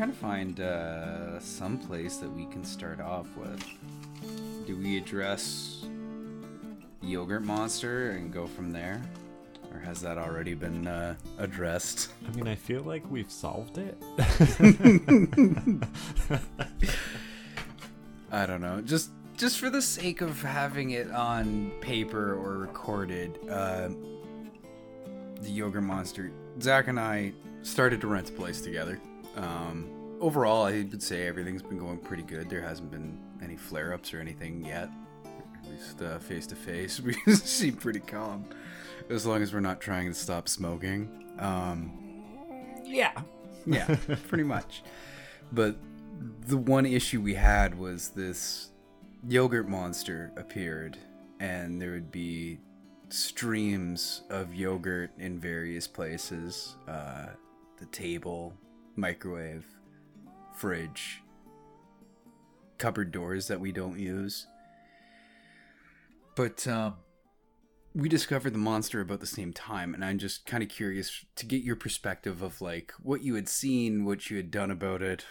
trying to find uh, some place that we can start off with. Do we address Yogurt Monster and go from there? Or has that already been uh, addressed? I mean, I feel like we've solved it. I don't know. Just just for the sake of having it on paper or recorded, uh, the Yogurt Monster. Zach and I started to rent a place together. Um, overall, I would say everything's been going pretty good. There hasn't been any flare ups or anything yet. At least face to face, we seem pretty calm. As long as we're not trying to stop smoking. Um, yeah. yeah, pretty much. But the one issue we had was this yogurt monster appeared, and there would be streams of yogurt in various places uh, the table, microwave, fridge, cupboard doors that we don't use. But um, we discovered the monster about the same time, and I'm just kind of curious to get your perspective of like what you had seen, what you had done about it.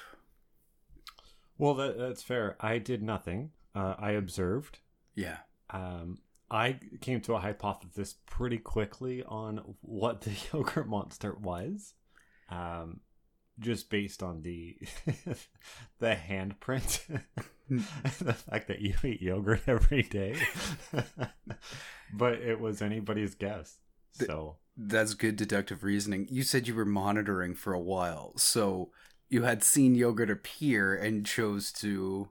Well, that, that's fair. I did nothing. Uh, I observed. Yeah. Um, I came to a hypothesis pretty quickly on what the yogurt monster was, um, just based on the the handprint, the fact that you eat yogurt every day. but it was anybody's guess. So that's good deductive reasoning. You said you were monitoring for a while, so you had seen yogurt appear and chose to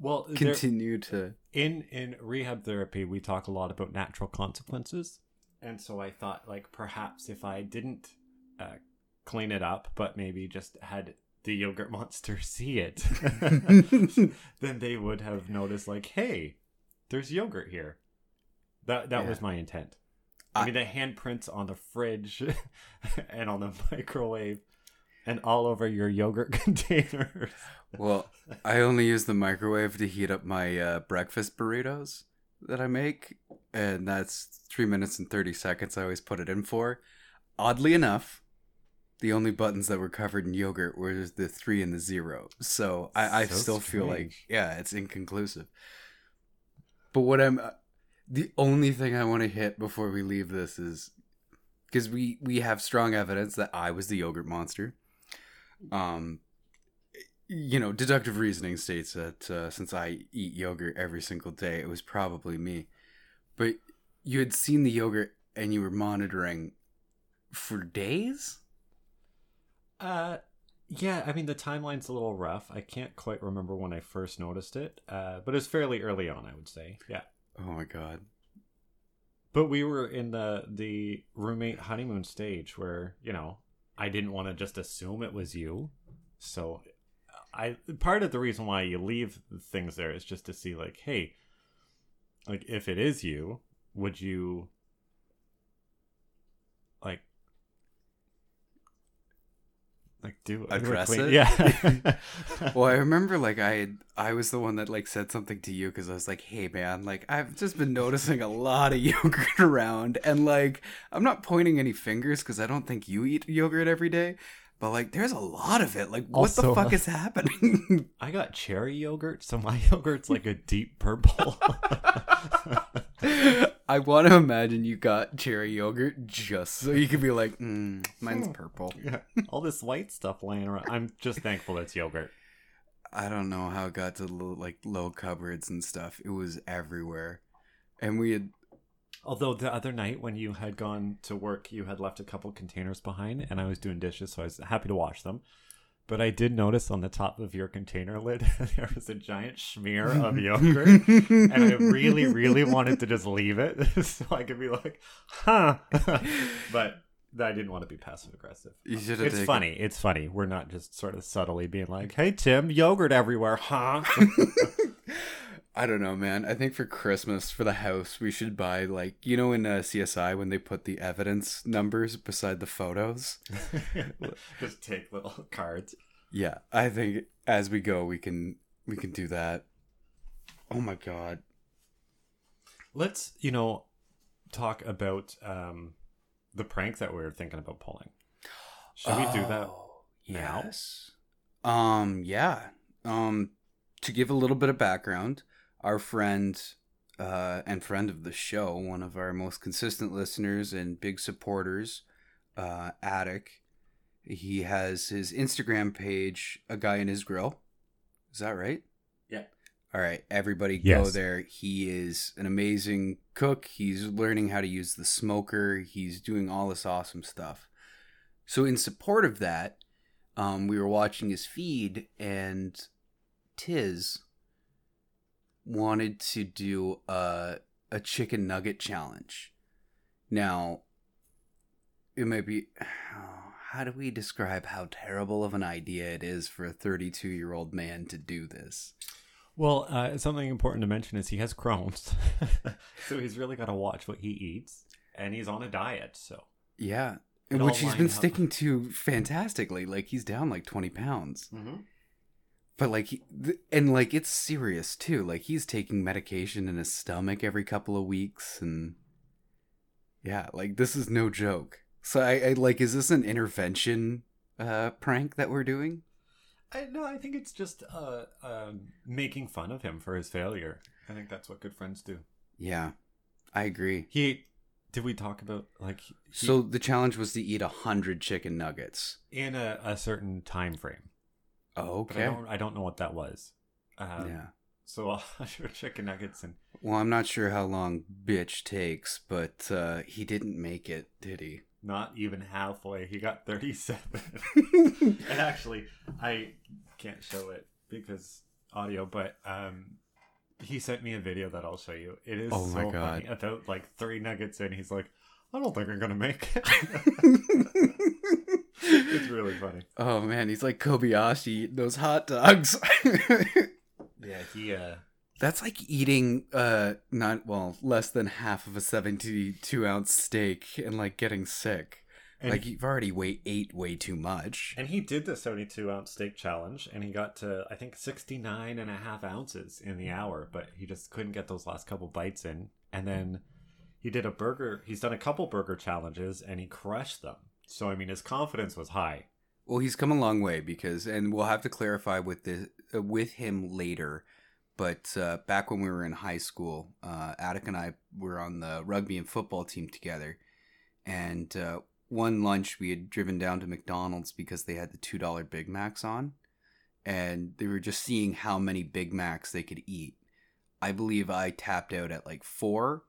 well continue to in in rehab therapy we talk a lot about natural consequences and so i thought like perhaps if i didn't uh, clean it up but maybe just had the yogurt monster see it then they would have noticed like hey there's yogurt here that that yeah. was my intent I, I mean the handprints on the fridge and on the microwave and all over your yogurt containers. well, I only use the microwave to heat up my uh, breakfast burritos that I make, and that's three minutes and 30 seconds I always put it in for. Oddly enough, the only buttons that were covered in yogurt were the three and the zero. So I, I so still strange. feel like, yeah, it's inconclusive. But what I'm, uh, the only thing I want to hit before we leave this is because we we have strong evidence that I was the yogurt monster um you know deductive reasoning states that uh, since i eat yogurt every single day it was probably me but you had seen the yogurt and you were monitoring for days uh yeah i mean the timeline's a little rough. I can't quite remember when i first noticed it uh but it's fairly early on i would say. Yeah. Oh my god. But we were in the the roommate honeymoon stage where you know I didn't want to just assume it was you. So I part of the reason why you leave things there is just to see like, hey, like if it is you, would you like like do address like, it yeah. Well i remember like i i was the one that like said something to you because i was like hey man like i've just been noticing a lot of yogurt around. And like i'm not pointing any fingers because i don't think you eat yogurt every day but like there's a lot of it like what also, the fuck is happening i got cherry yogurt so my yogurt's like a deep purple I want to imagine you got cherry yogurt just so you could be like, mm, mine's purple. Yeah. All this white stuff laying around. I'm just thankful it's yogurt. I don't know how it got to low, like low cupboards and stuff. It was everywhere, and we had. Although the other night when you had gone to work, you had left a couple containers behind, and I was doing dishes, so I was happy to wash them. But I did notice on the top of your container lid there was a giant smear of yogurt, and I really, really wanted to just leave it so I could be like, "Huh," but I didn't want to be passive aggressive. It's taken... funny. It's funny. We're not just sort of subtly being like, "Hey Tim, yogurt everywhere, huh?" I don't know, man. I think for Christmas for the house, we should buy like you know in uh, CSI when they put the evidence numbers beside the photos. Just take little cards. Yeah, I think as we go, we can we can do that. Oh my god. Let's you know talk about um the prank that we were thinking about pulling. Should oh, we do that oh, now? Yes. Um, yeah. Um, to give a little bit of background, our friend uh, and friend of the show, one of our most consistent listeners and big supporters, uh, Attic, he has his Instagram page, A Guy in His Grill. Is that right? Yeah. All right, everybody go there. He is an amazing cook. He's learning how to use the smoker. He's doing all this awesome stuff. So, in support of that, um, we were watching his feed, and Tiz wanted to do a a chicken nugget challenge. Now, it might be. How do we describe how terrible of an idea it is for a 32 year old man to do this? Well, uh, something important to mention is he has Crohn's, so he's really got to watch what he eats, and he's on a diet. So Yeah, which he's been up. sticking to fantastically. Like he's down like 20 pounds. But like, he, and like it's serious too. Like he's taking medication in his stomach every couple of weeks, and yeah, like this is no joke. So I, I like, is this an intervention uh prank that we're doing? I no, I think it's just uh, um, making fun of him for his failure. I think that's what good friends do. Yeah, I agree. He. Did we talk about like he- So the challenge was to eat a hundred chicken nuggets. in a, a certain time frame? Oh, But I okay. don't. I don't know what that was. Um, Yeah. So I'll hundred chicken nuggets and Well, I'm not sure how long bitch takes, but uh he didn't make it, did he? not even halfway. He got thirty-seven. and actually, I can't show it because audio, but um, he sent me a video that I'll show you. It is Oh my so God. funny. About like three nuggets in, he's like, "I don't think I'm gonna make it." it's really funny. oh man, he's like Kobayashi eating those hot dogs. Yeah, he. uh That's like eating uh not well less than half of a seventy-two ounce steak and like getting sick. And like you've already way ate way too much. And he did the 72 ounce steak challenge and he got to, I think, 69 and a half ounces in the hour, but he just couldn't get those last couple bites in. And then he did a burger, he's done a couple burger challenges and he crushed them. So, I mean, his confidence was high. Well, he's come a long way because, and we'll have to clarify with this uh, with him later. But uh, back when we were in high school, uh, Attic and I were on the rugby and football team together. And uh, one lunch, we had driven down to McDonald's because they had the two dollar Big Macs on, and they were just seeing how many Big Macs they could eat. I believe I tapped out at like four.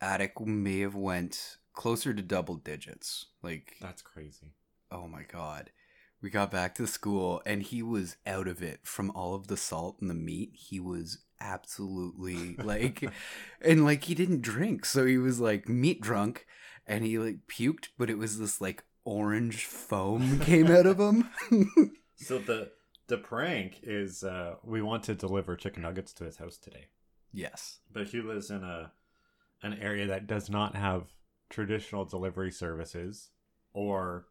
Attic may have went closer to double digits, like That's crazy. oh my god we got back to school and he was out of it from all of the salt and the meat he was absolutely like and like he didn't drink so he was like meat drunk and he like puked but it was this like orange foam came out of him So, the. The prank is uh, we want to deliver chicken nuggets to his house today. yes but he lives in a an area that does not have traditional delivery services or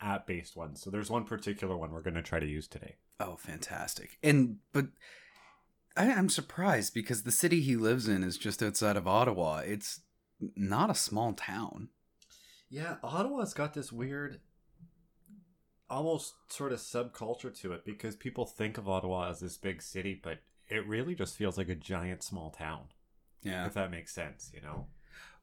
app based ones. So there's one particular one we're going to try to use today. oh fantastic and but I, i'm surprised because the city he lives in is just outside of ottawa it's not a small town Yeah, Ottawa's got this weird almost sort of subculture to it because people think of Ottawa as this big city, but it really just feels like a giant small town. yeah If that makes sense, you know.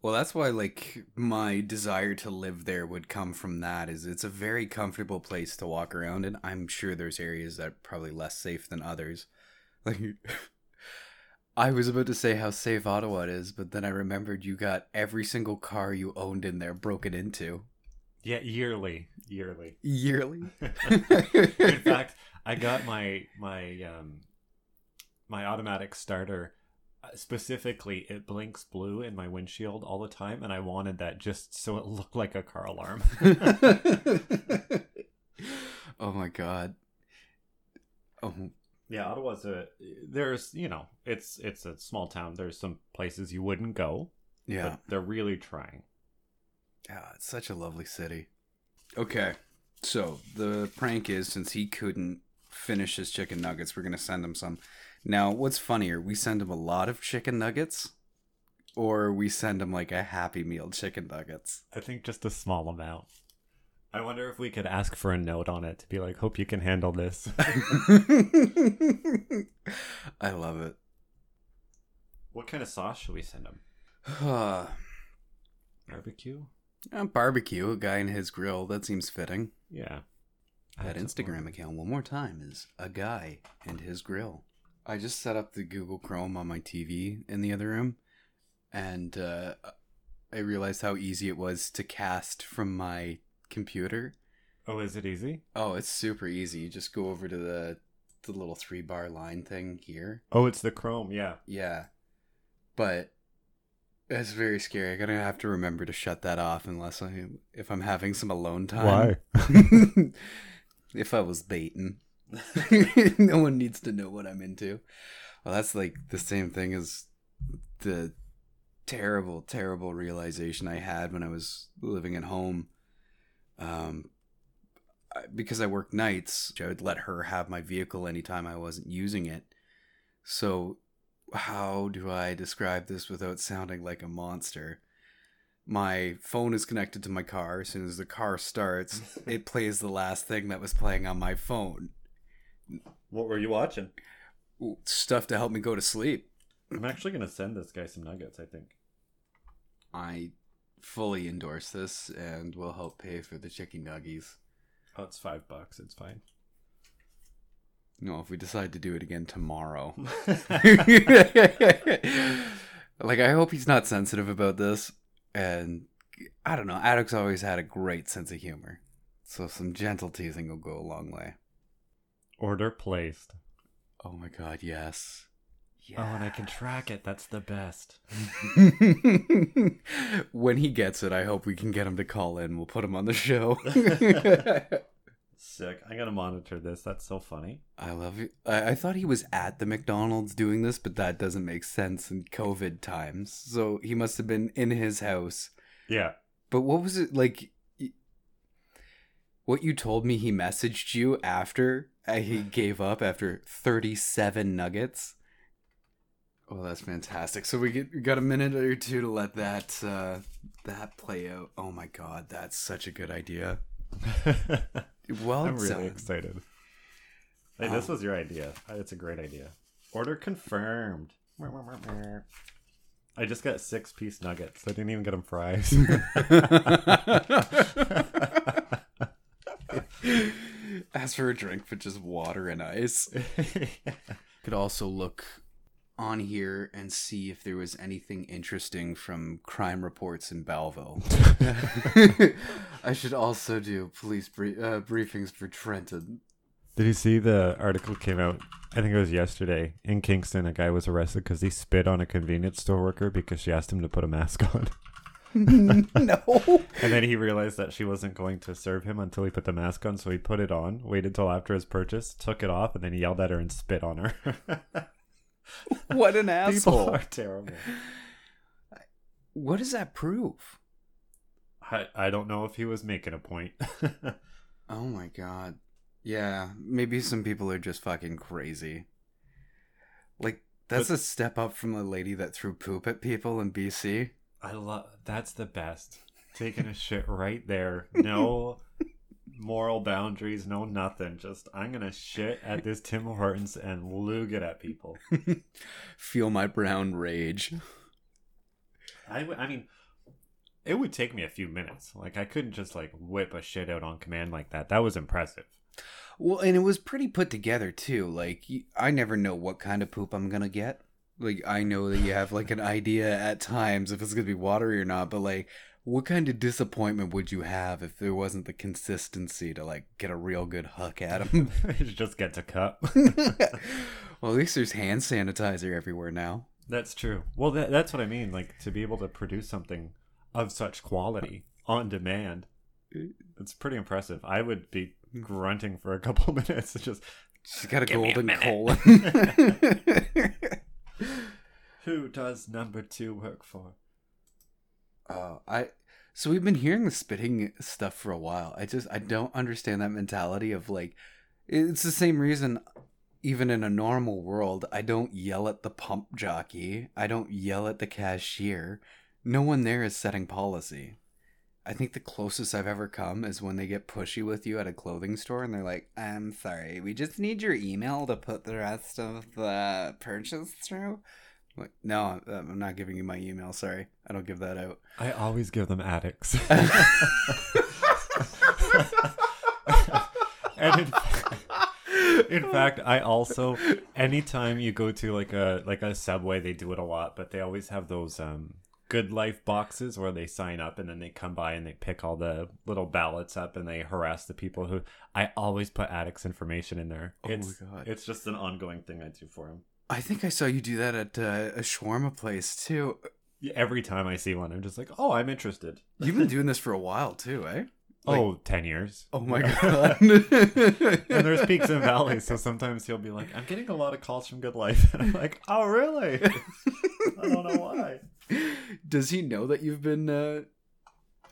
Well, that's why like my desire to live there would come from that is it's a very comfortable place to walk around and I'm sure there's areas that are probably less safe than others. Like I was about to say how safe Ottawa is, but then I remembered you got every single car you owned in there broken into Yeah, yearly, yearly. yearly. in fact, I got my my um my automatic starter. Specifically, it blinks blue in my windshield all the time, and I wanted that just so it looked like a car alarm. oh my god. Oh, yeah, Ottawa's a there's you know it's it's a small town. There's some places you wouldn't go, yeah. but they're really trying. Yeah, it's such a lovely city. Okay, so the prank is since he couldn't finish his chicken nuggets, we're gonna send him some. Now, what's funnier, we send him a lot of chicken nuggets, or we send him like a Happy Meal chicken nuggets? I think just a small amount. I wonder if we could ask for a note on it to be like, hope you can handle this. I love it. what kind of sauce should we send him? Uh, Barbecue? barbecue, a guy in his grill. That seems fitting. Yeah. That Instagram account, one more time, is a guy and his grill. I just set up the Google Chrome on my TV in the other room, and uh, I realized how easy it was to cast from my computer. Oh, is it easy? Oh, it's super easy. You just go over to the the little three bar line thing here. Oh, it's the Chrome, yeah. Yeah, but it's very scary. I'm gonna have to remember to shut that off unless I if I'm having some alone time. Why? if I was baiting. no one needs to know what I'm into. Well, that's like the same thing as the terrible, terrible realization I had when I was living at home. Um, because I work nights, I would let her have my vehicle anytime I wasn't using it. So, how do I describe this without sounding like a monster? My phone is connected to my car. As soon as the car starts, it plays the last thing that was playing on my phone. What were you watching? Stuff to help me go to sleep. I'm actually going to send this guy some nuggets, I think. I fully endorse this and will help pay for the chicken nuggies. Oh, it's five bucks. It's fine. No, if we decide to do it again tomorrow. like, I hope he's not sensitive about this. And I don't know. Addict's always had a great sense of humor. So some gentle teasing will go a long way. Order placed. Oh my god, yes. Oh, and I can track it. That's the best. when he gets it, I hope we can get him to call in. We'll put him on the show. Sick. I gotta monitor this. That's so funny. I love it. I, I thought he was at the McDonald's doing this, but that doesn't make sense in COVID times. So he must have been in his house. Yeah. But what was it like? y- What you told me he messaged you after he gave up after 37 nuggets? Oh, that's fantastic. So we get we got a minute or two to let that uh, that play out. Oh my god, that's such a good idea. Well I'm really done. excited. Hey, this Um, was your idea. It's a great idea. Order confirmed. I just got six piece nuggets. I didn't even get them fries. Ask for a drink, but just water and ice. Could also look on here and see if there was anything interesting from crime reports in Belleville. I should also do police brie- uh, briefings for Trenton. Did you see the article came out? I think it was yesterday in Kingston. A guy was arrested because he spit on a convenience store worker because she asked him to put a mask on, no. and then he realized that she wasn't going to serve him until he put the mask on. So he put it on, waited till after his purchase, took it off, and then he yelled at her and spit on her. What an asshole. People are terrible. What does that prove? I, I don't know if he was making a point. Oh my god. Yeah, maybe some people are just fucking crazy. Like, that's But- a step up from the lady that threw poop at people in BC. I love that's the best. Taking a shit right there. No moral boundaries, no nothing. Just I'm gonna shit at this Tim Hortons and lug it at people. Feel my brown rage. I, w- I mean, it would take me a few minutes. Like I couldn't just like whip a shit out on command like that. That was impressive. Well, and it was pretty put together too. Like, I never know what kind of poop I'm gonna get. Like, I know that you have like an idea at times if it's gonna be watery or not, but like, what kind of disappointment would you have if there wasn't the consistency to like get a real good huck at him? It just gets a cup. well, at least there's hand sanitizer everywhere now. That's true. Well, that, that's what I mean. Like to be able to produce something of such quality on demand, uh, it's pretty impressive. I would be grunting for a couple minutes. Just She's got a Give me a golden colon. who does number two work for? Uh, I so we've been hearing the spitting stuff for a while. I just I don't understand that mentality of like it's the same reason even in a normal world I don't yell at the pump jockey. I don't yell at the cashier. No one there is setting policy. I think the closest I've ever come is when they get pushy with you at a clothing store and they're like, I'm sorry, we just need your email to put the rest of the purchase through. I'm like, no, I'm not giving you my email. Sorry. I don't give that out. I always give them addicts. and in, in fact, I also anytime you go to like a like a subway, they do it a lot, but they always have those um good life boxes where they sign up and then they come by and they pick all the little ballots up and they harass the people who I always put addicts information in there. Oh my It's God. it's just an ongoing thing I do for them. I think I saw you do that at uh, a shawarma place too. Every time I see one, I'm just like, oh, I'm interested. You've been doing this for a while too, eh? Like- oh, 10 years. Oh my god. and there's peaks and valleys, so sometimes he'll be like, I'm getting a lot of calls from Good Life. And I'm like, oh, really? I don't know why. Does he know that you've been? Uh,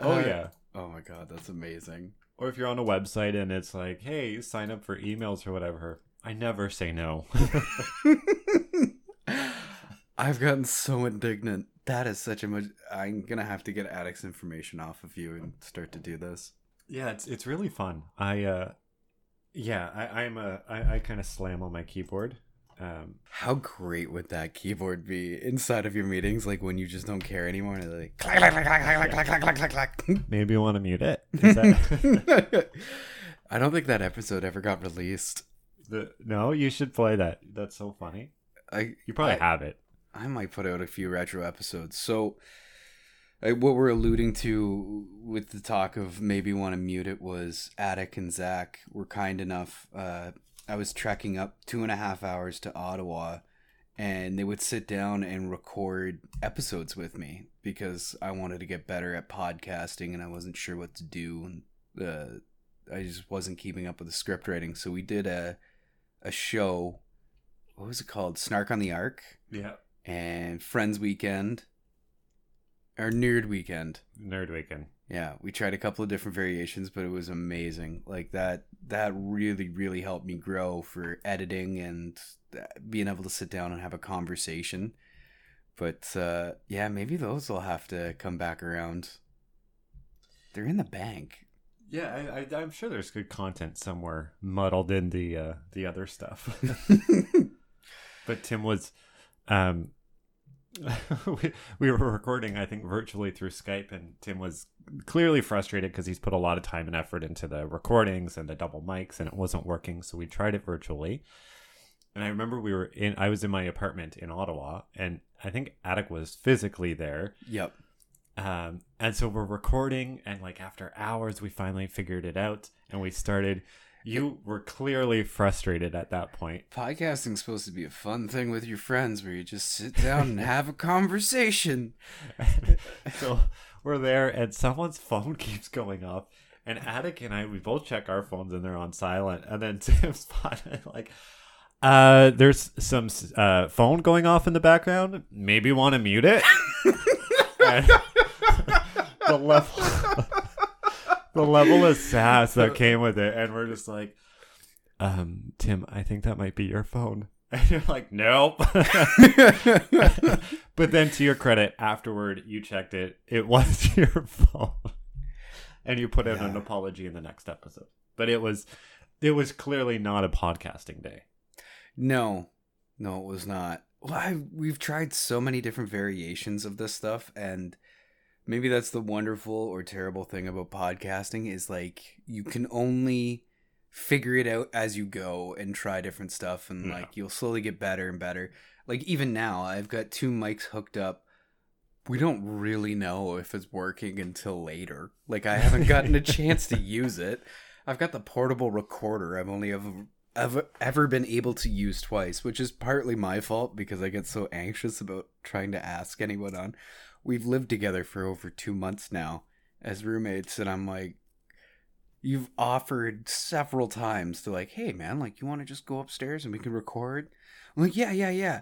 Oh, uh, yeah. Oh my god, that's amazing. Or if you're on a website and it's like, hey, sign up for emails or whatever, I never say no. I've gotten so indignant. That is such a much. I'm gonna have to get addicts information off of you and start to do this. yeah, it's it's really fun. I, uh, yeah, I, I'm a, I, I kind of slam on my keyboard. Um, How great would that keyboard be inside of your meetings? Like when you just don't care anymore, and like clack clack clack clack clack clack clack clack clack. maybe you want to mute it. That I don't think that episode ever got released. the, no, you should play that. That's so funny. I You probably I- have it. I might put out a few retro episodes. So, uh, what we're alluding to with the talk of maybe want to mute it was Attic and Zach were kind enough. Uh, I was trekking up two and a half hours to Ottawa, and they would sit down and record episodes with me because I wanted to get better at podcasting and I wasn't sure what to do. And uh, I just wasn't keeping up with the script writing. So, we did a, a show. What was it called? Snark on the Ark Yeah. and Friends Weekend or Nerd Weekend. Nerd Weekend. Yeah, we tried a couple of different variations, but it was amazing. Like that that really really helped me grow for editing and being able to sit down and have a conversation. But uh yeah, maybe those will have to come back around. They're in the bank. Yeah, I, I, I'm sure there's good content somewhere muddled in the uh, the other stuff. but Tim was, um, we, we were recording, I think, virtually through Skype, and Tim was clearly frustrated because he's put a lot of time and effort into the recordings and the double mics, and it wasn't working. So we tried it virtually. And I remember we were in, I was in my apartment in Ottawa, and I think Attic was physically there. yep. Um, and so we're recording, and like after hours, we finally figured it out, and we started. You were clearly frustrated at that point. Podcasting's supposed to be a fun thing with your friends where you just sit down and have a conversation. so we're there, and someone's phone keeps going off. And Attic and I, we both check our phones, and they're on silent. And then Tim's like, uh, "There's some uh, phone going off in the background. Maybe want to mute it." The level, the level of sass that came with it, and we're just like, um, Tim, I think that might be your phone. And you're like, nope. but then to your credit, afterward, you checked it. It was your phone. And you put in an apology in the next episode. But it was it was clearly not a podcasting day. No, no, it was not. Well, I, we've tried so many different variations of this stuff, and maybe that's the wonderful or terrible thing about podcasting is like you can only figure it out as you go and try different stuff, and Yeah. like you'll slowly get better and better. Like even now, I've got two mics hooked up. We don't really know if it's working until later. Like I haven't gotten a chance to use it. I've got the portable recorder. I've only ever ever ever been able to use twice, which is partly my fault because I get so anxious about trying to ask anyone on. We've lived together for over two months now as roommates, and I'm like, you've offered several times to like, hey man, like you want to just go upstairs and we can record? I'm like, yeah, yeah, yeah.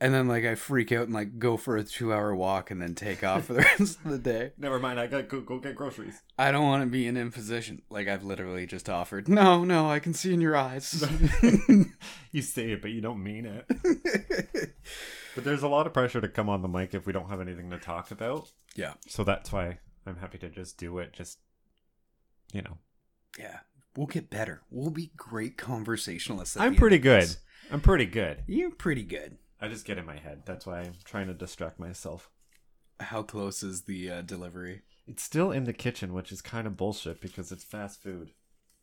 And then like I freak out and like go for a two hour walk and then take off for the rest of the day. Never mind, I gotta go, go get groceries. I don't want to be in imposition. Like I've literally just offered. No, no, I can see in your eyes. you say it, but you don't mean it. But there's a lot of pressure to come on the mic if we don't have anything to talk about. yeah. So that's why I'm happy to just do it. Just you know, Yeah. We'll get better. We'll be great conversationalists. I'm pretty good. I'm pretty good. You're pretty good. I just get in my head. That's why I'm trying to distract myself. How close is the uh, delivery? It's still in the kitchen, which is kind of bullshit because it's fast food.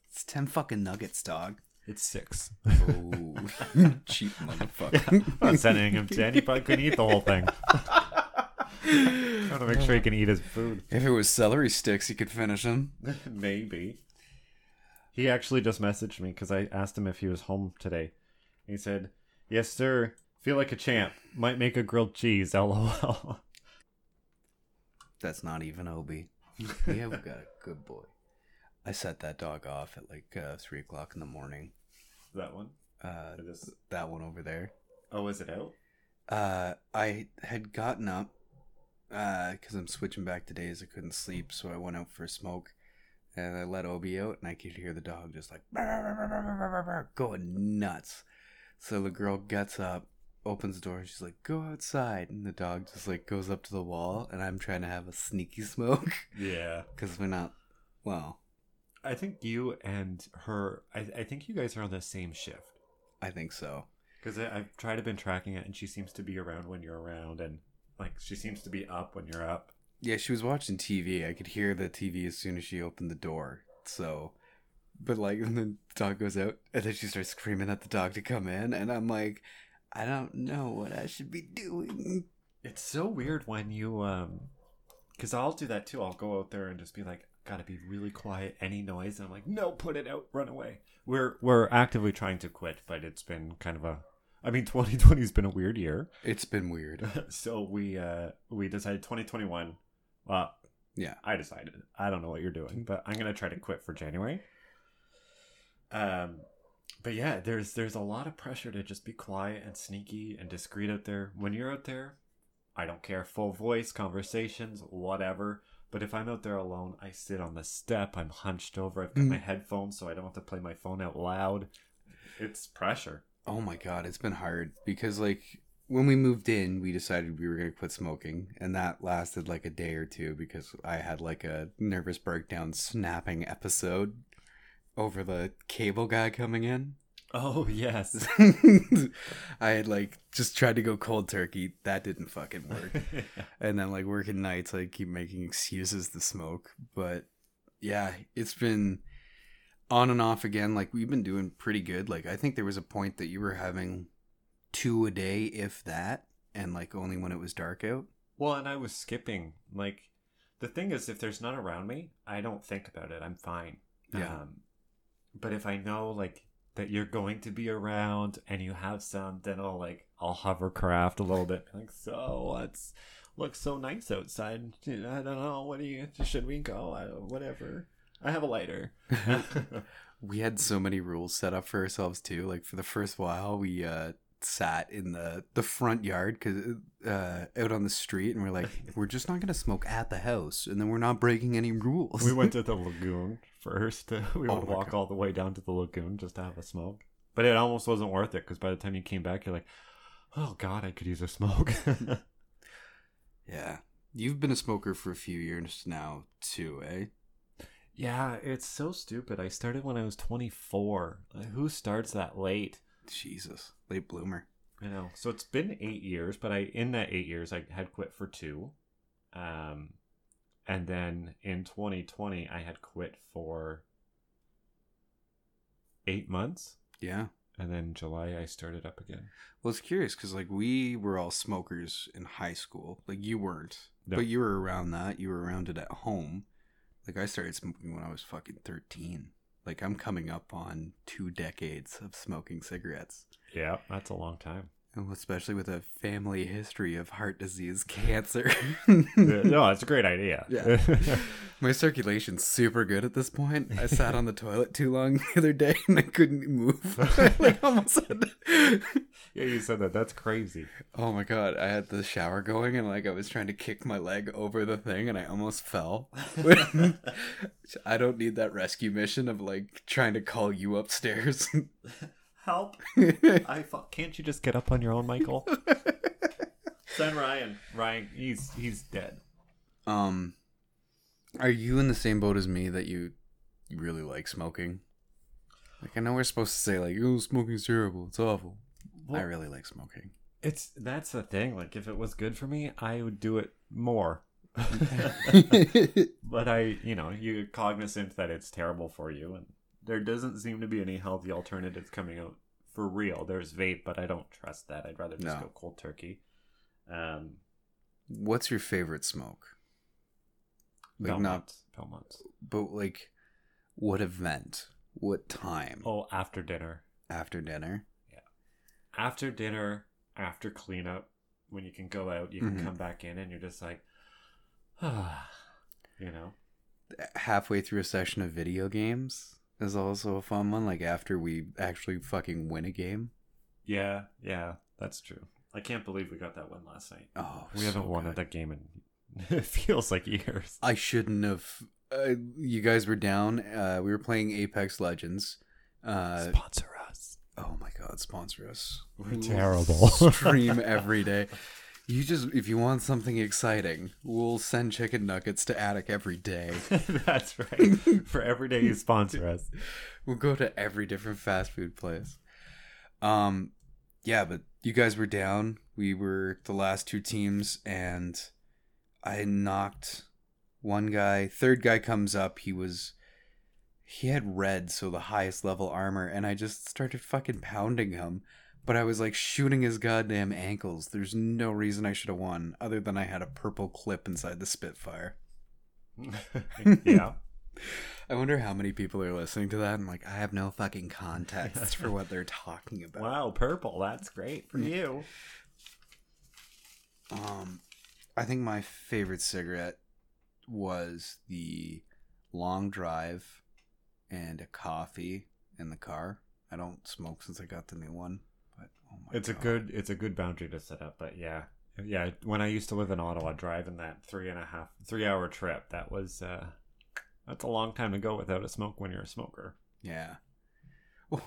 It's 10 fucking nuggets, dog. It's six. Oh, cheap motherfucker. I'm not sending him to anybody. Couldn't eat the whole thing. I Trying to make sure he can eat his food. If it was celery sticks, he could finish them. Maybe. He actually just messaged me because I asked him if he was home today. He said, "Yes, sir. Feel like a champ. Might make a grilled cheese. LOL." That's not even Obi. Yeah, we got a good boy. I set that dog off at like uh, 3 o'clock in the morning. that one. Uh, It is- that one over there. Oh, is it out? Uh, I had gotten up because I'm switching back to days. I couldn't sleep, so I went out for a smoke, and I let Obi out, and I could hear the dog just like going nuts. So the girl gets up, opens the door, and she's like, "Go outside," and the dog just like goes up to the wall, and I'm trying to have a sneaky smoke Yeah. because we're not. Well, I think you and her. I, I think you guys are on the same shift I think so. because I've tried to been tracking it, and she seems to be around when you're around, and like she seems to be up when you're up. Yeah, she was watching TV. I could hear the TV as soon as she opened the door. So, but like, and then the dog goes out, and then she starts screaming at the dog to come in, and I'm like, I don't know what I should be doing. It's so weird when you um because I'll do that too. I'll go out there and just be like, gotta be really quiet, any noise, and I'm like, no, put it out, run away. We're we're actively trying to quit, but it's been kind of a I mean 2020 has been a weird year. It's been weird. so we uh we decided 2021 well Yeah. I decided. I don't know what you're doing, but I'm gonna try to quit for January. Um but yeah, there's there's a lot of pressure to just be quiet and sneaky and discreet out there. When you're out there, I don't care, full voice, conversations, whatever. But if I'm out there alone, I sit on the step, I'm hunched over, I've got my mm. headphones so I don't have to play my phone out loud. It's pressure. Oh my god, it's been hard because like when we moved in, we decided we were gonna quit smoking, and that lasted like a day or two because I had like a nervous breakdown, snapping episode over the cable guy coming in. Oh yes. I had like just tried to go cold turkey. That didn't fucking work. and then like working nights, I keep making excuses to smoke. But yeah, it's been on and off again. Like we've been doing pretty good. Like I think there was a point that you were having two a day, if that, and like only when it was dark out. Well, and I was skipping. Like, the thing is, if there's none around me, I don't think about it. I'm fine. Yeah. Um, but if I know, like, that you're going to be around and you have some, then I'll, like, I'll hovercraft a little bit. Like, so, it's looks so nice outside. I don't know. What do you, should we go? I, whatever. I have a lighter. We had so many rules set up for ourselves too. Like for the first while, we uh, sat in the the front yard because uh, out on the street, and we're like, we're just not gonna smoke at the house, and then we're not breaking any rules. we went to the lagoon first. we Oh would my walk God. all the way down to the lagoon just to have a smoke. But it almost wasn't worth it because by the time you came back, you're like, oh God, I could use a smoke. yeah, you've been a smoker for a few years now too, eh? yeah, it's so stupid. I started when I was 24. Like, who starts that late? Jesus, late bloomer. I know. So it's been eight years, but I in that eight years I had quit for two, um, and then in 2020 I had quit for eight months, Yeah. and then July I started up again. Well, it's curious because like we were all smokers in high school. Like you weren't, No. but you were around that. You were around it at home. Like I started smoking when I was fucking thirteen. Like I'm coming up on two decades of smoking cigarettes. Yeah, that's a long time. Especially with a family history of heart disease, cancer. no, it's a great idea. Yeah. My circulation's super good at this point. I sat on the toilet too long the other day and I couldn't move. like almost yeah, you said that. That's crazy. Oh my god, I had the shower going and like I was trying to kick my leg over the thing and I almost fell. I don't need that rescue mission of like trying to call you upstairs. Help! I fu- can't you just get up on your own, Michael? Send Ryan. Ryan, he's he's dead. um Are you in the same boat as me that you you really like smoking? Like I know we're supposed to say like, "Oh, smoking's terrible. It's awful." I really like smoking. It's that's the thing. Like, if it was good for me, I would do it more. but I, you know, you're cognizant that it's terrible for you, and there doesn't seem to be any healthy alternatives coming out for real. There's vape, but I don't trust that. I'd rather just No. go cold turkey. Um, What's your favorite smoke? Like not, Belmonts. Belmonts. but like, what event? What time? Oh, after dinner. After dinner? Yeah. After dinner, after cleanup, when you can go out, you can Mhm. come back in, and you're just like, ah, you know. Halfway through a session of video games is also a fun one. Like after we actually fucking win a game. Yeah, yeah, that's true. I can't believe we got that one last night. Oh, We haven't won good. that game in it feels like years. I shouldn't have. Uh, you guys were down. Uh, we were playing Apex Legends. Uh, Sponsor us. oh my god, sponsor us. We're terrible. Stream every day. You just, if you want something exciting, we'll send chicken nuggets to Attic every day. That's right. For every day you sponsor us. We'll go to every different fast food place. Um, yeah, but you guys were down. We were the last two teams, and I knocked one guy. Third guy comes up. He was he had red, so the highest level armor, and I just started fucking pounding him. But I was like shooting his goddamn ankles. There's no reason I should have won, other than I had a purple clip inside the Spitfire. yeah. I wonder how many people are listening to that. I'm like, I have no fucking context for what they're talking about. Wow, purple. That's great for you. Um, I think my favorite cigarette was the long drive and a coffee in the car. I don't smoke since I got the new one, oh It's a good it's a good boundary to set up, but yeah. Yeah, when I used to live in Ottawa, driving that three and a half three hour trip, that was uh that's a long time to go without a smoke when you're a smoker. yeah. Well,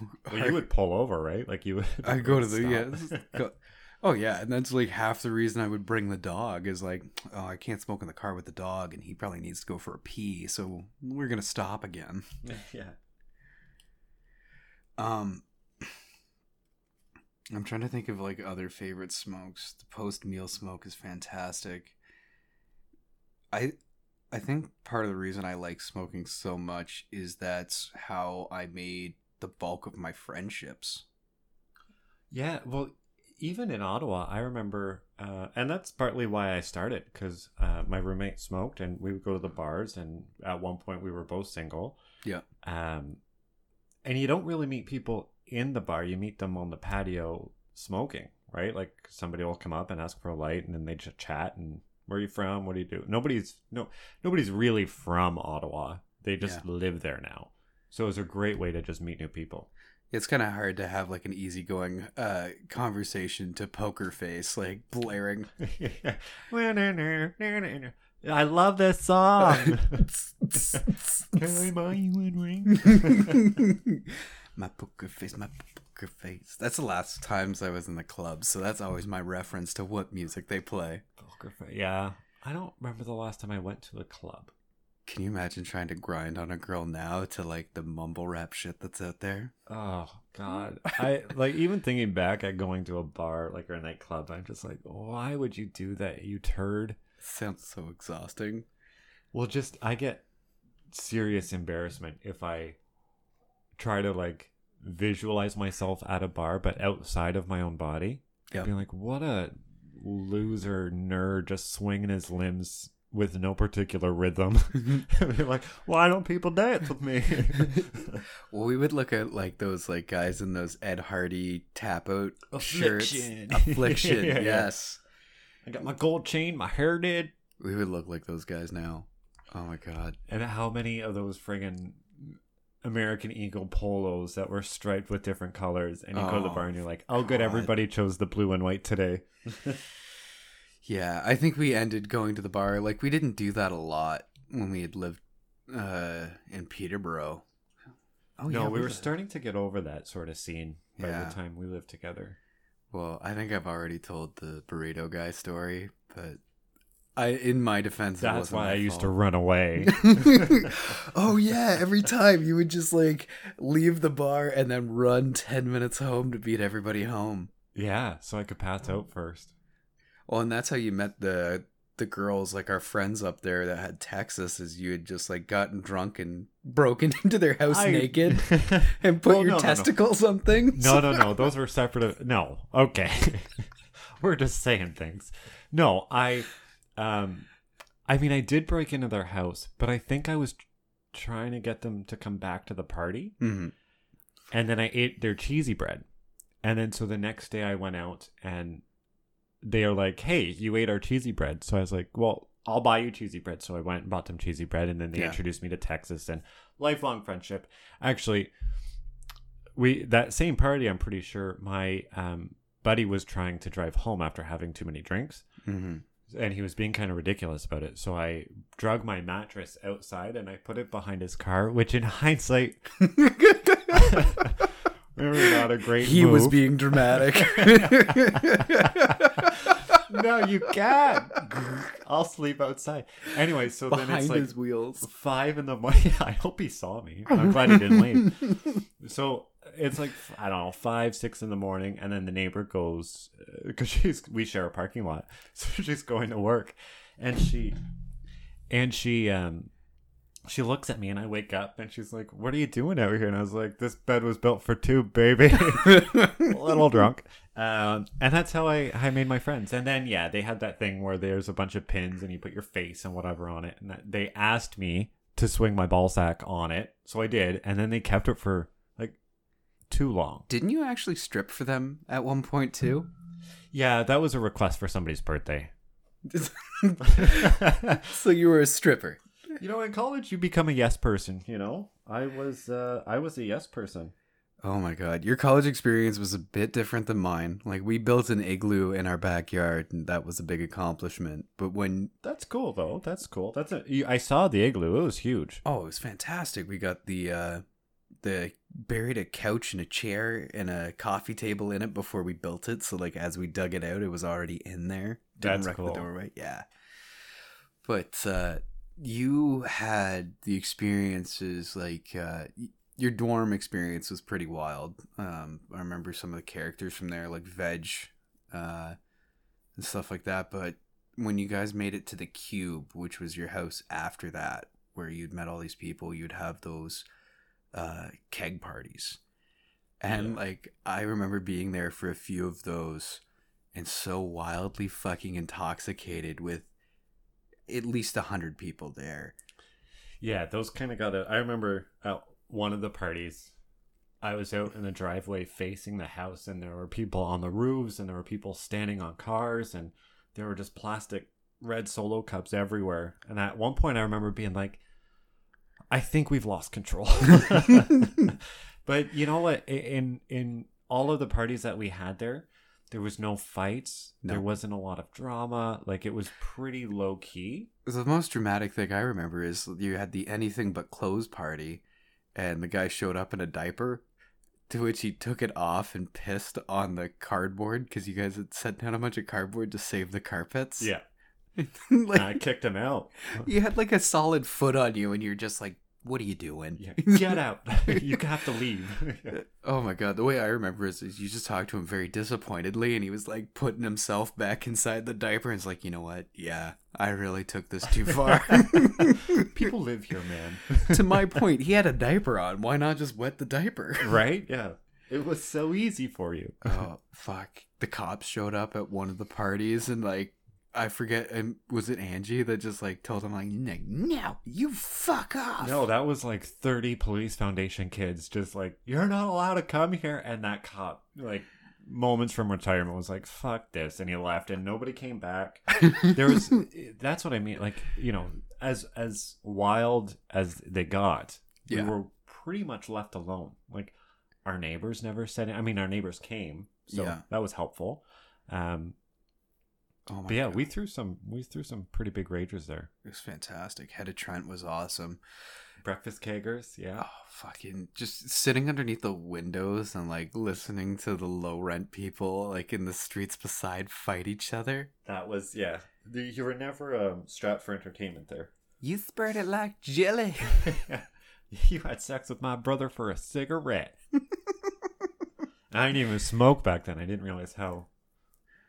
you would pull over, right? Like you would. I go to the stop. yeah. this is- go- oh yeah, and that's like half the reason I would bring the dog is like, oh, I can't smoke in the car with the dog, and he probably needs to go for a pee, so we're gonna stop again. yeah. Um, I'm trying to think of like other favorite smokes. The post meal smoke is fantastic. I I think part of the reason I like smoking so much is that's how I made the bulk of my friendships. Yeah, well, even in Ottawa, I remember, uh, and that's partly why I started because uh, my roommate smoked, and we would go to the bars, and at one point we were both single. Yeah. Um, and you don't really meet people in the bar; you meet them on the patio smoking, right? Like somebody will come up and ask for a light, and then they just chat and where are you from? What do you do? Nobody's no, nobody's really from Ottawa. They just Yeah. live there now. So it's a great way to just meet new people. It's kind of hard to have like an easygoing uh conversation to poker face, like blaring. I love this song. Can I buy you a ring? My poker face, my poker face. That's the last times I was in the club, so that's always my reference to what music they play. Poker face. Yeah. I don't remember the last time I went to a club. Can you imagine trying to grind on a girl now to like the mumble rap shit that's out there? Oh God. I like even thinking back at going to a bar like or a nightclub, I'm just like, why would you do that, you turd? Sounds so exhausting. Well just I get serious embarrassment if I try to like visualize myself at a bar but outside of my own body. Yep. Being like, what a loser nerd just swinging his limbs with no particular rhythm. Like, why don't people dance with me? well, we would look at like those like guys in those Ed Hardy tap out shirts. Affliction. Yeah, yeah. yes. I got my gold chain, my hair did. We would look like those guys now. Oh my god. And how many of those friggin' American Eagle polos that were striped with different colors? And you go to the Oh, bar and you're like, oh, good, everybody chose the blue and white today. Yeah, I think we ended going to the bar. Like we didn't do that a lot when we had lived uh in Peterborough. Oh yeah. no, we were starting to get over that sort of scene by Yeah. the time we lived together. Well, I think I've already told the burrito guy story, but I in my defense, it That's wasn't why I used to run away. oh yeah, every time you would just like leave the bar and then run ten minutes home to beat everybody home. yeah, so I could pass out first. Well, and that's how you met the the girls, like our friends up there that had Texas, is you had just like gotten drunk and broken into their house I- naked and put Well, your no, no, no. testicles on things. No, no, no. Those were separate. No. Okay. We're just saying things. No, I, um, I mean, I did break into their house, but I think I was trying to get them to come back to the party, Mhm. and then I ate their cheesy bread, and then so the next day I went out and they are like, "Hey, you ate our cheesy bread," so I was like, "Well." I'll buy you cheesy bread. So I went and bought them cheesy bread, and then they Yeah. introduced me to Texas and lifelong friendship. Actually, we that same party i'm pretty sure my um buddy was trying to drive home after having too many drinks Mhm. And he was being kind of ridiculous about it so i drug my mattress outside and i put it behind his car which in hindsight really not a great he was being dramatic. no you can't i'll sleep outside anyway so then it's like his wheels. five in the morning. I hope he saw me. I'm glad he didn't leave. So it's like I don't know, five, six in the morning, and then the neighbor goes because she's we share a parking lot, so she's going to work, and she and she um she looks at me, and I wake up, and she's like, "What are you doing out here?" And I was like, "This bed was built for two, baby." a little drunk. Um, and that's how I, I made my friends. And then, yeah, they had that thing where there's a bunch of pins and you put your face and whatever on it. And that, they asked me to swing my ball sack on it. So I did. And then they kept it for too long. Didn't you actually strip for them at one point too? Yeah, that was a request for somebody's birthday. so you were a stripper. you know, in college, you become a yes person, you know? I was, uh, I was a yes person. Oh my god, your college experience was a bit different than mine. Like we built an igloo in our backyard, and that was a big accomplishment. But when That's cool, though. That's cool. That's a, I saw the igloo. It was huge. oh, it was fantastic. We got the uh the buried a couch and a chair and a coffee table in it before we built it. So like as we dug it out, it was already in there. Didn't That's wreck cool. the doorway. Yeah. But uh you had the experiences like uh your dorm experience was pretty wild. Um I remember some of the characters from there like Veg uh and stuff like that, but when you guys made it to the cube, which was your house after that, where you'd met all these people, you'd have those uh keg parties. And Yeah. like I remember being there for a few of those and so wildly fucking intoxicated with at least a hundred people there. Yeah, those kind of got a. I remember at one of the parties, I was out in the driveway facing the house, and there were people on the roofs, and there were people standing on cars, and there were just plastic red solo cups everywhere. And at one point, I remember being like, I think we've lost control. but you know what? In in all of the parties that we had there, there was no fights. No. There wasn't a lot of drama. Like it was pretty low key. The most dramatic thing I remember is you had the anything but clothes party, and the guy showed up in a diaper, to which he took it off and pissed on the cardboard because you guys had set down a bunch of cardboard to save the carpets. Yeah, like, I kicked him out. you had like a solid foot on you, and you're just like, "What are you doing?" Yeah, get out. you have to leave. Oh my god, the way I remember is, is you just talked to him very disappointedly and he was like putting himself back inside the diaper and it's like, you know what? Yeah, I really took this too far. People live here, man. to my point, he had a diaper on. Why not just wet the diaper? right? Yeah. It was so easy for you. oh, fuck. The cops showed up at one of the parties and like I forget was it Angie that just like told him like no, you fuck off. No, that was like 30 police foundation kids just like, you're not allowed to come here. And that cop, like, moments from retirement was like, fuck this. And he left and nobody came back. There was, that's what I mean. Like, you know, as, as wild as they got, Yeah. we were pretty much left alone. Like, our neighbors never said it. I mean, our neighbors came. So Yeah. that was helpful. Um, Oh my But yeah, God. we threw some we threw some pretty big ragers there. it was fantastic. Head of Trent was awesome. Breakfast keggers, yeah. Oh, fucking just sitting underneath the windows and like listening to the low rent people like in the streets beside fight each other. That was yeah. You were never um, strapped for entertainment there. You spread it like jelly. you had sex with my brother for a cigarette. I didn't even smoke back then. I didn't realize how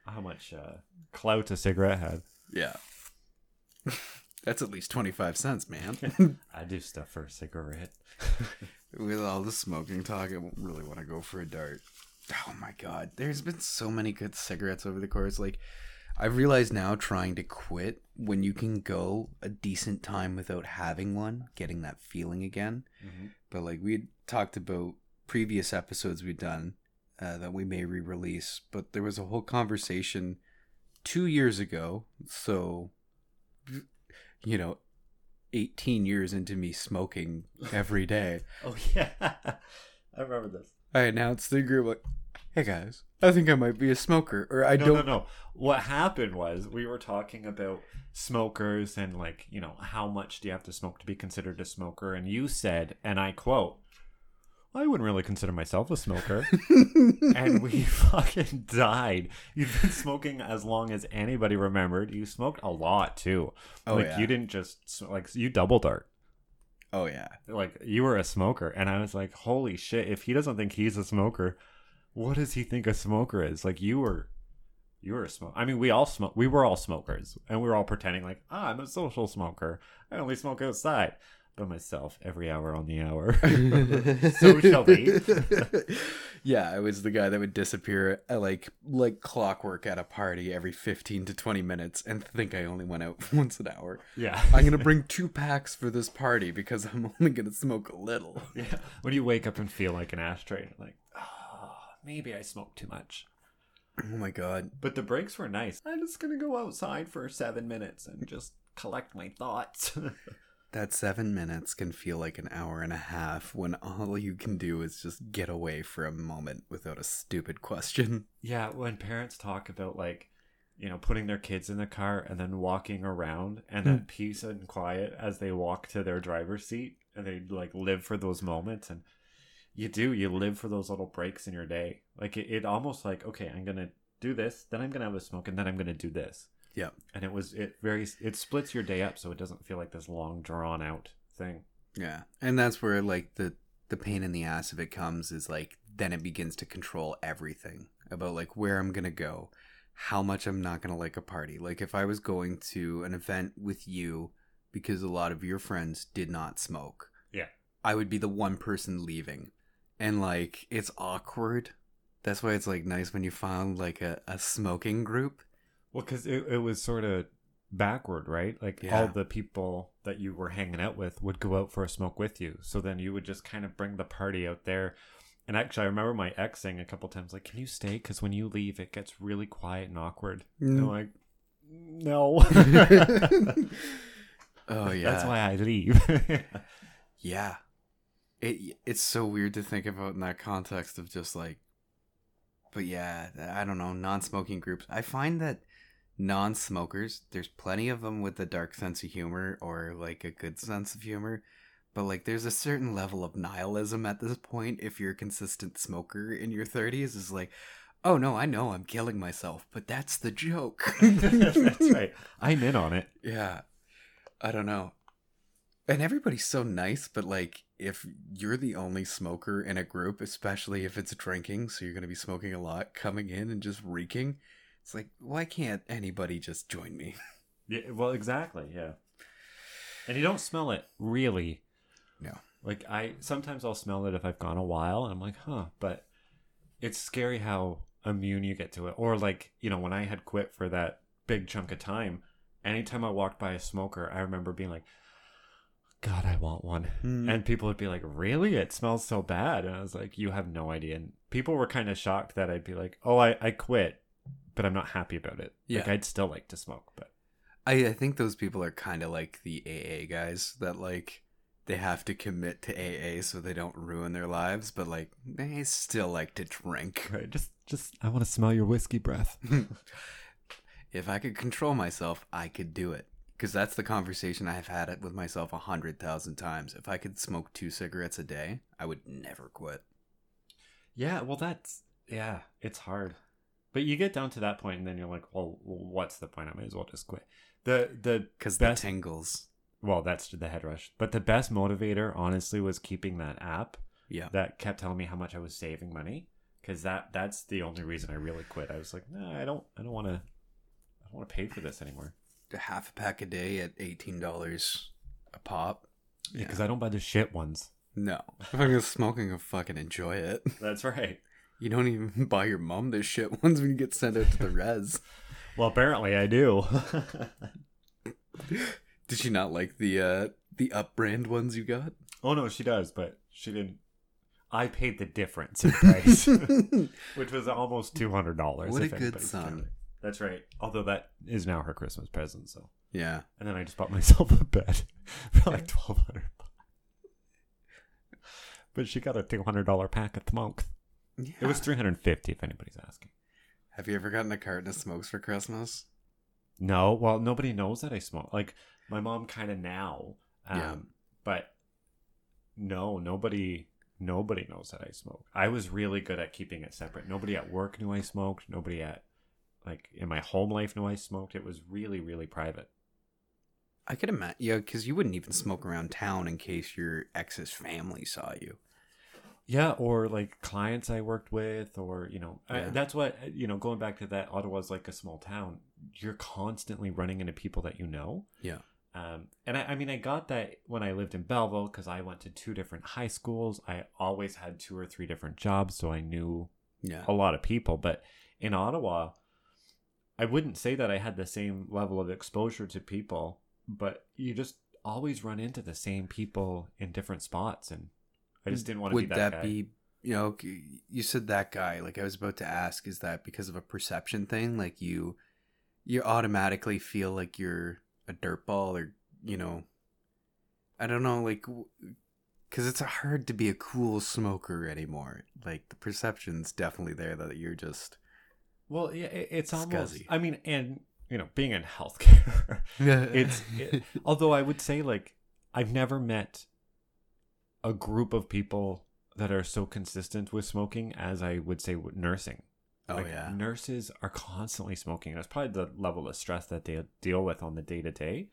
how much uh, clout a cigarette had. yeah. That's at least 25 cents, man. I do stuff for a cigarette. With all the smoking talk, I won't really want to go for a dart. Oh my god, there's been so many good cigarettes over the course. Like, I've realized now trying to quit when you can go a decent time without having one, getting that feeling again. But like we talked about previous episodes we'd done uh, that we may re-release, but there was a whole conversation two years ago. So, you know, eighteen years into me smoking every day. Oh yeah, I remember this. I announced the group like, "Hey guys, I think I might be a smoker," or I no, don't. no, no. What happened was we were talking about smokers and like you know how much do you have to smoke to be considered a smoker, and you said, and I quote. I wouldn't really consider myself a smoker. and we fucking died. You've been smoking as long as anybody remembered. You smoked a lot too. Oh, like yeah. you didn't just like you double dart. Oh yeah, Like you were a smoker, and I was like, holy shit! If he doesn't think he's a smoker, what does he think a smoker is? Like you were, you were a smoker. I mean, we all smoke. We were all smokers, and we were all pretending like, ah, I'm a social smoker. I only smoke outside by myself every hour on the hour. so shall we. yeah, I was the guy that would disappear at like like clockwork at a party every fifteen to twenty minutes and think I only went out once an hour. Yeah. I'm gonna bring two packs for this party because I'm only gonna smoke a little. Yeah. When you wake up and feel like an ashtray, like, oh, maybe I smoked too much. Oh my god. But the breaks were nice. I'm just gonna go outside for seven minutes and just collect my thoughts. That seven minutes can feel like an hour and a half when all you can do is just get away for a moment without a stupid question. yeah, when parents talk about like, you know, putting their kids in the car and then walking around and hmm. that peace and quiet as they walk to their driver's seat and they like live for those moments and you do, you live for those little breaks in your day. Like it, it almost like, okay, I'm gonna do this, then I'm gonna have a smoke, and then I'm gonna do this. Yep. and it was it very it splits your day up so it doesn't feel like this long drawn out thing Yeah. And that's where like the the pain in the ass of it comes is like then it begins to control everything about like where I'm gonna go, how much I'm not gonna like a party. Like if I was going to an event with you because a lot of your friends did not smoke. Yeah. I would be the one person leaving. And like it's awkward. That's why it's like nice when you found like a, a smoking group. Well because it, it was sort of backward right like Yeah. all the people that you were hanging out with would go out for a smoke with you so then you would just kind of bring the party out there and actually i remember my ex saying a couple times like can you stay because when you leave it gets really quiet and awkward and I'm mm. like no Oh yeah. that's why i leave Yeah. It it's so weird to think about in that context of just like but yeah, I don't know, non-smoking groups. I find that non-smokers, there's plenty of them with a dark sense of humor or like a good sense of humor, but like there's a certain level of nihilism at this point if you're a consistent smoker in your 30s is like, "Oh no, I know I'm killing myself, but that's the joke." that's right i'm in on it Yeah. I don't know. And everybody's so nice, but like if you're the only smoker in a group, especially if it's drinking, so you're going to be smoking a lot, coming in and just reeking, it's like, why can't anybody just join me? Yeah, well, exactly. Yeah, and you don't smell it really. No. Like I sometimes I'll smell it if I've gone a while, and I'm like, huh. But it's scary how immune you get to it. Or like you know when I had quit for that big chunk of time, anytime I walked by a smoker, I remember being like. God, I want one. Mm. And people would be like, Really? It smells so bad. And I was like, You have no idea. And people were kind of shocked that I'd be like, Oh, I, I quit, but I'm not happy about it. Like, Yeah. I'd still like to smoke, but I, I think those people are kind of like the AA guys that like they have to commit to AA so they don't ruin their lives, but like they still like to drink. Right. Just, just, I want to smell your whiskey breath. if I could control myself, I could do it. Because that's the conversation I've had it with myself a hundred thousand times. If I could smoke two cigarettes a day, I would never quit. Yeah, well, that's yeah, it's hard. But you get down to that point, and then you're like, well, what's the point? I may as well just quit. The the Because the best tingles. well, that's the head rush. But the best motivator, honestly, was keeping that app Yeah. that kept telling me how much I was saving money. Because that that's the only reason I really quit. I was like, no, I don't, I don't want to, I don't want to pay for this anymore. A half a pack a day at eighteen dollars a pop. Because I don't buy the shit ones. No. If I'm just smoking, I fucking enjoy it. That's right. You don't even buy your mom this shit once when you get sent out to the res. Well, apparently I do. Did she not like the uh the up brand ones you got? oh no, she does, but she didn't. I paid the difference in price, which was almost two hundred dollars. What a good son. That's right. Although that is now her Christmas present, so. yeah. And then I just bought myself a bed for like twelve hundred. But she got a two hundred dollar pack at the monk. Yeah. It was three hundred fifty, if anybody's asking. Have you ever gotten a carton of smokes for Christmas? No, well, nobody knows that I smoke. Like my mom, kind of now. Um, Yeah. But no, nobody, nobody knows that I smoke. I was really good at keeping it separate. Nobody at work knew I smoked. Nobody at like in my home life knew I smoked. It was really, really private. I could imagine, yeah, because you wouldn't even smoke around town in case your ex's family saw you. Yeah, or like clients I worked with, or you know, I- that's what you know. Going back to that, Ottawa's like a small town. You're constantly running into people that you know. Yeah. Um, and I, I mean, I got that when I lived in Belleville because I went to two different high schools. I always had two or three different jobs, so I knew Yeah. a lot of people. But in Ottawa, I wouldn't say that I had the same level of exposure to people, but you just always run into the same people in different spots, and I just didn't want to Would be that, that be, you know, you said that guy. Like I was about to ask, is that because of a perception thing? Like you, you automatically feel like you're a dirtball, or you know, I don't know, like, because it's hard to be a cool smoker anymore. Like the perception's definitely there that you're just. Well, yeah, it, it's almost. Scuzzy. I mean, and you know, being in healthcare, it's. It, although I would say, like, I've never met a group of people that are so consistent with smoking as I would say nursing. oh like, yeah. nurses are constantly smoking. That's probably the level of stress that they deal with on the day to day.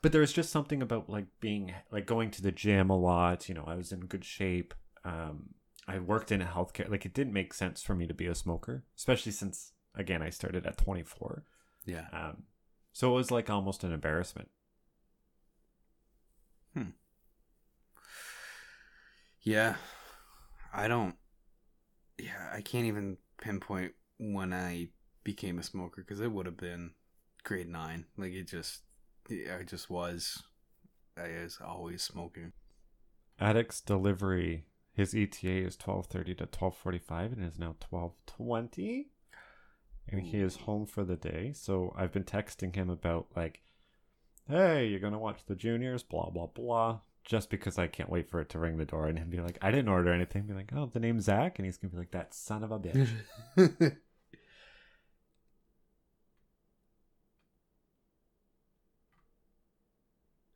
But there's just something about like being like going to the gym a lot. You know, I was in good shape. Um, I worked in healthcare. Like it didn't make sense for me to be a smoker, especially since again I started at 24. Yeah. Um, so it was like almost an embarrassment. Yeah. I don't. Yeah, I can't even pinpoint when I became a smoker because it would have been grade nine. Like it just, I just was. I was always smoking. Addicts delivery. His ETA is 12:30 to 12:45 and it is now 12:20 and he is home for the day. So I've been texting him about like hey, you're going to watch the juniors blah blah blah just because I can't wait for it to ring the door and him be like I didn't order anything be like oh the name's Zach and he's going to be like that son of a bitch.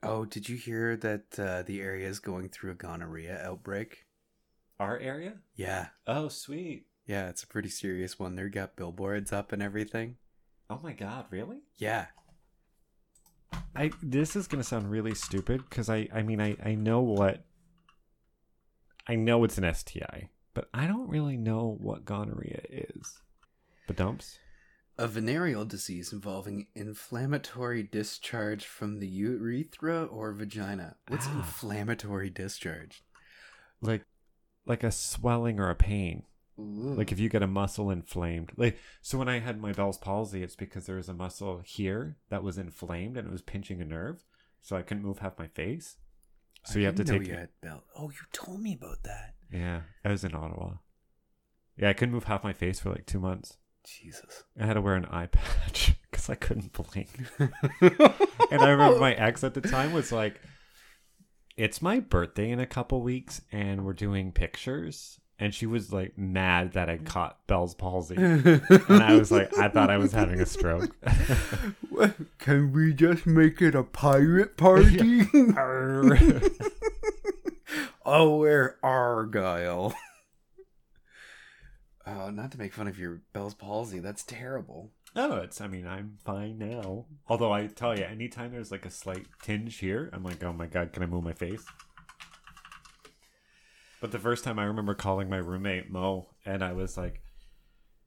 oh, did you hear that uh, the area is going through a gonorrhea outbreak? Our area? Yeah. Oh, sweet. Yeah, it's a pretty serious one. They've got billboards up and everything. Oh my god, really? Yeah. I this is gonna sound really stupid because I I mean I I know what I know it's an STI, but I don't really know what gonorrhea is. But dumps. A venereal disease involving inflammatory discharge from the urethra or vagina. What's Ah. inflammatory discharge? like like a swelling or a pain. Ooh. Like if you get a muscle inflamed. Like so when I had my Bell's palsy, it's because there was a muscle here that was inflamed and it was pinching a nerve, so I couldn't move half my face. So I you have to take you belt. Oh, you told me about that. Yeah, I was in Ottawa. Yeah, I couldn't move half my face for like two months. Jesus. I had to wear an eye patch because I couldn't blink. And I remember my ex at the time was like, "It's my birthday in a couple weeks, and we're doing pictures, and she was like mad that I caught Bell's palsy, and I was like, I thought I was having a stroke. Can we just make it a pirate party? I'll oh, wear Argyle. Oh, not to make fun of your Bell's palsy. That's terrible. No, it's. I mean, I'm fine now. Although I tell you, anytime there's like a slight tinge here, I'm like, oh my god, can I move my face? But the first time I remember calling my roommate Mo, and I was like,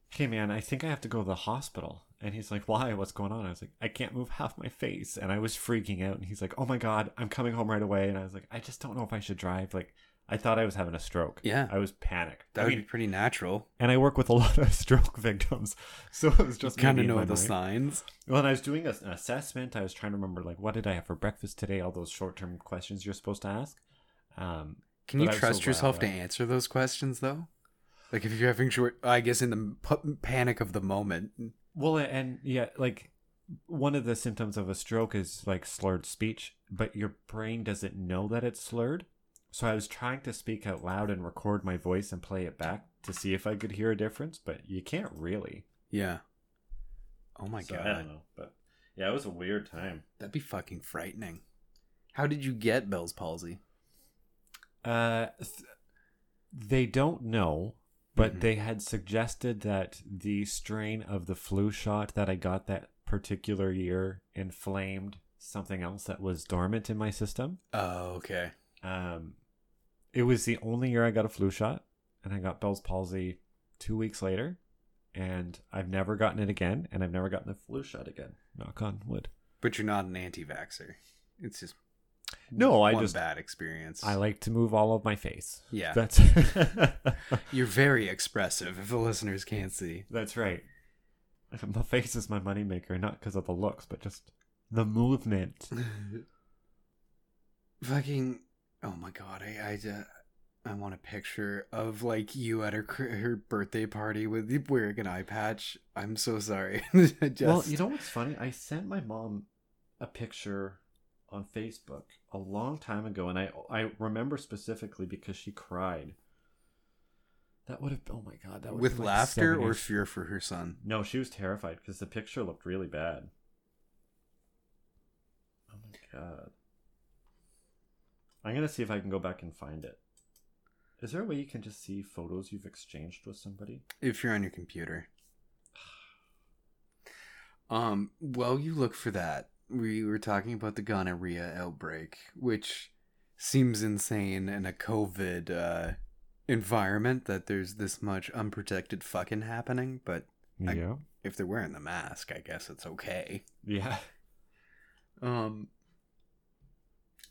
"Hey man, I think I have to go to the hospital." And he's like, "Why? What's going on?" I was like, "I can't move half my face," and I was freaking out. And he's like, "Oh my god, I'm coming home right away." And I was like, "I just don't know if I should drive." Like, I thought I was having a stroke. Yeah. I was panicked. That I would mean, be pretty natural. and I work with a lot of stroke victims, so it was just Kind of know the mind. signs. Well, and I was doing a- an assessment. I was trying to remember like what did I have for breakfast today? All those short term questions you're supposed to ask. Um, Can you trust so yourself to answer those questions though? Like if you're having short, I guess in the panic of the moment. well, and yeah, like one of the symptoms of a stroke is like slurred speech, but your brain doesn't know that it's slurred. So I was trying to speak out loud and record my voice and play it back to see if I could hear a difference, but you can't really. Yeah. Oh my So, I god, don't know, but yeah, it was a weird time. that'd be fucking frightening. How did you get Bell's palsy? Uh, th- they don't know, but Mhm. they had suggested that the strain of the flu shot that I got that particular year inflamed something else that was dormant in my system. Oh, okay. Um, it was the only year I got a flu shot, and I got Bell's palsy two weeks later, and I've never gotten it again, and I've never gotten a flu shot again. Knock on wood. But you're not an anti-vaxer. It's just No, I just bad experience. I like to move all of my face. yeah, That's you're very expressive. If the listeners can't see, That's right. The face is my moneymaker, not because of the looks, but just the movement. fucking. Oh my god, I I, ju- I want a picture of like you at her her birthday party with wearing an eye patch. I'm so sorry. Just, Well, you know what's funny? I sent my mom a picture on Facebook a long time ago, and I I remember specifically because she cried. That would have oh my god, that would with have been like laughter or fear for her son. no, she was terrified because the picture looked really bad. Oh my god. I'm gonna see if I can go back and find it. Is there a way you can just see photos you've exchanged with somebody? If you're on your computer. Um, while you look for that, we were talking about the gonorrhea outbreak, which seems insane in a COVID uh, environment that there's this much unprotected fucking happening. But I- if they're wearing the mask, I guess it's okay. Yeah. Um,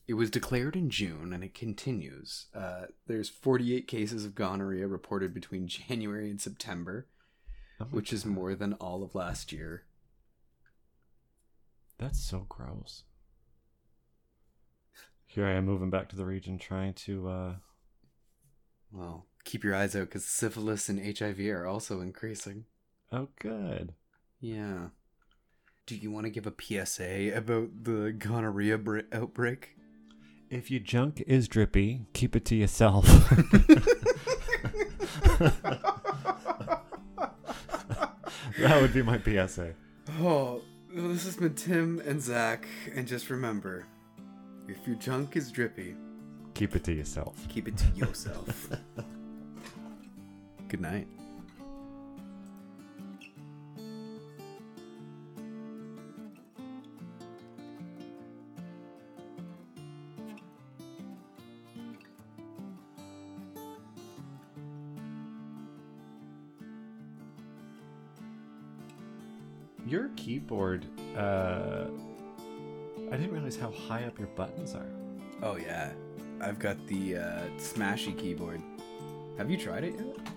it was declared in June and it continues. Uh, there's 48 cases of gonorrhea reported between January and September, Oh which is more than all of last year. That's so gross. Here I am moving back to the region trying to uh Well, keep your eyes out because syphilis and HIV are also increasing. oh good. Yeah. Do you want to give a PSA about the gonorrhea br- outbreak? If your junk is drippy, keep it to yourself. that would be my PSA. Oh, well, this has been Tim and Zach, and just remember if your junk is drippy, Keep it to yourself. keep it to yourself. Good night. Your keyboard, uh I didn't realize how high up your buttons are. Oh, yeah. I've got the uh, smashy keyboard. Have you tried it yet?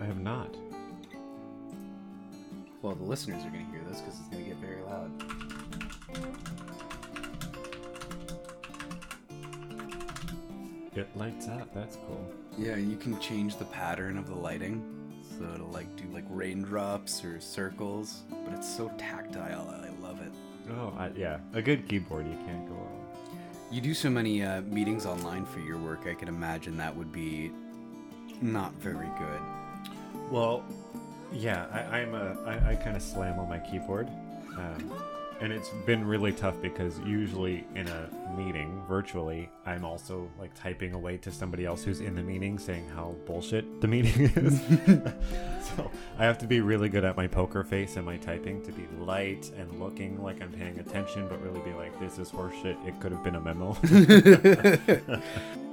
I have not. Well, the listeners are going to hear this because it's going to get very loud. It lights up. That's cool. Yeah, you can change the pattern of the lighting. So it'll like do like raindrops or circles, but it's so tactile. I love it. Oh, I, yeah. A good keyboard, you can't go wrong. You do so many uh, meetings online for your work. I can imagine that would be not very good. Well, yeah, I, I'm a I, I kind of slam on my keyboard, um, and it's been really tough because usually in a meeting virtually, I'm also like typing away to somebody else who's in the meeting saying how bullshit the meeting is. so I have to be really good at my poker face and my typing to be light and looking like I'm paying attention, but really be like, this is horseshit. It could have been a memo.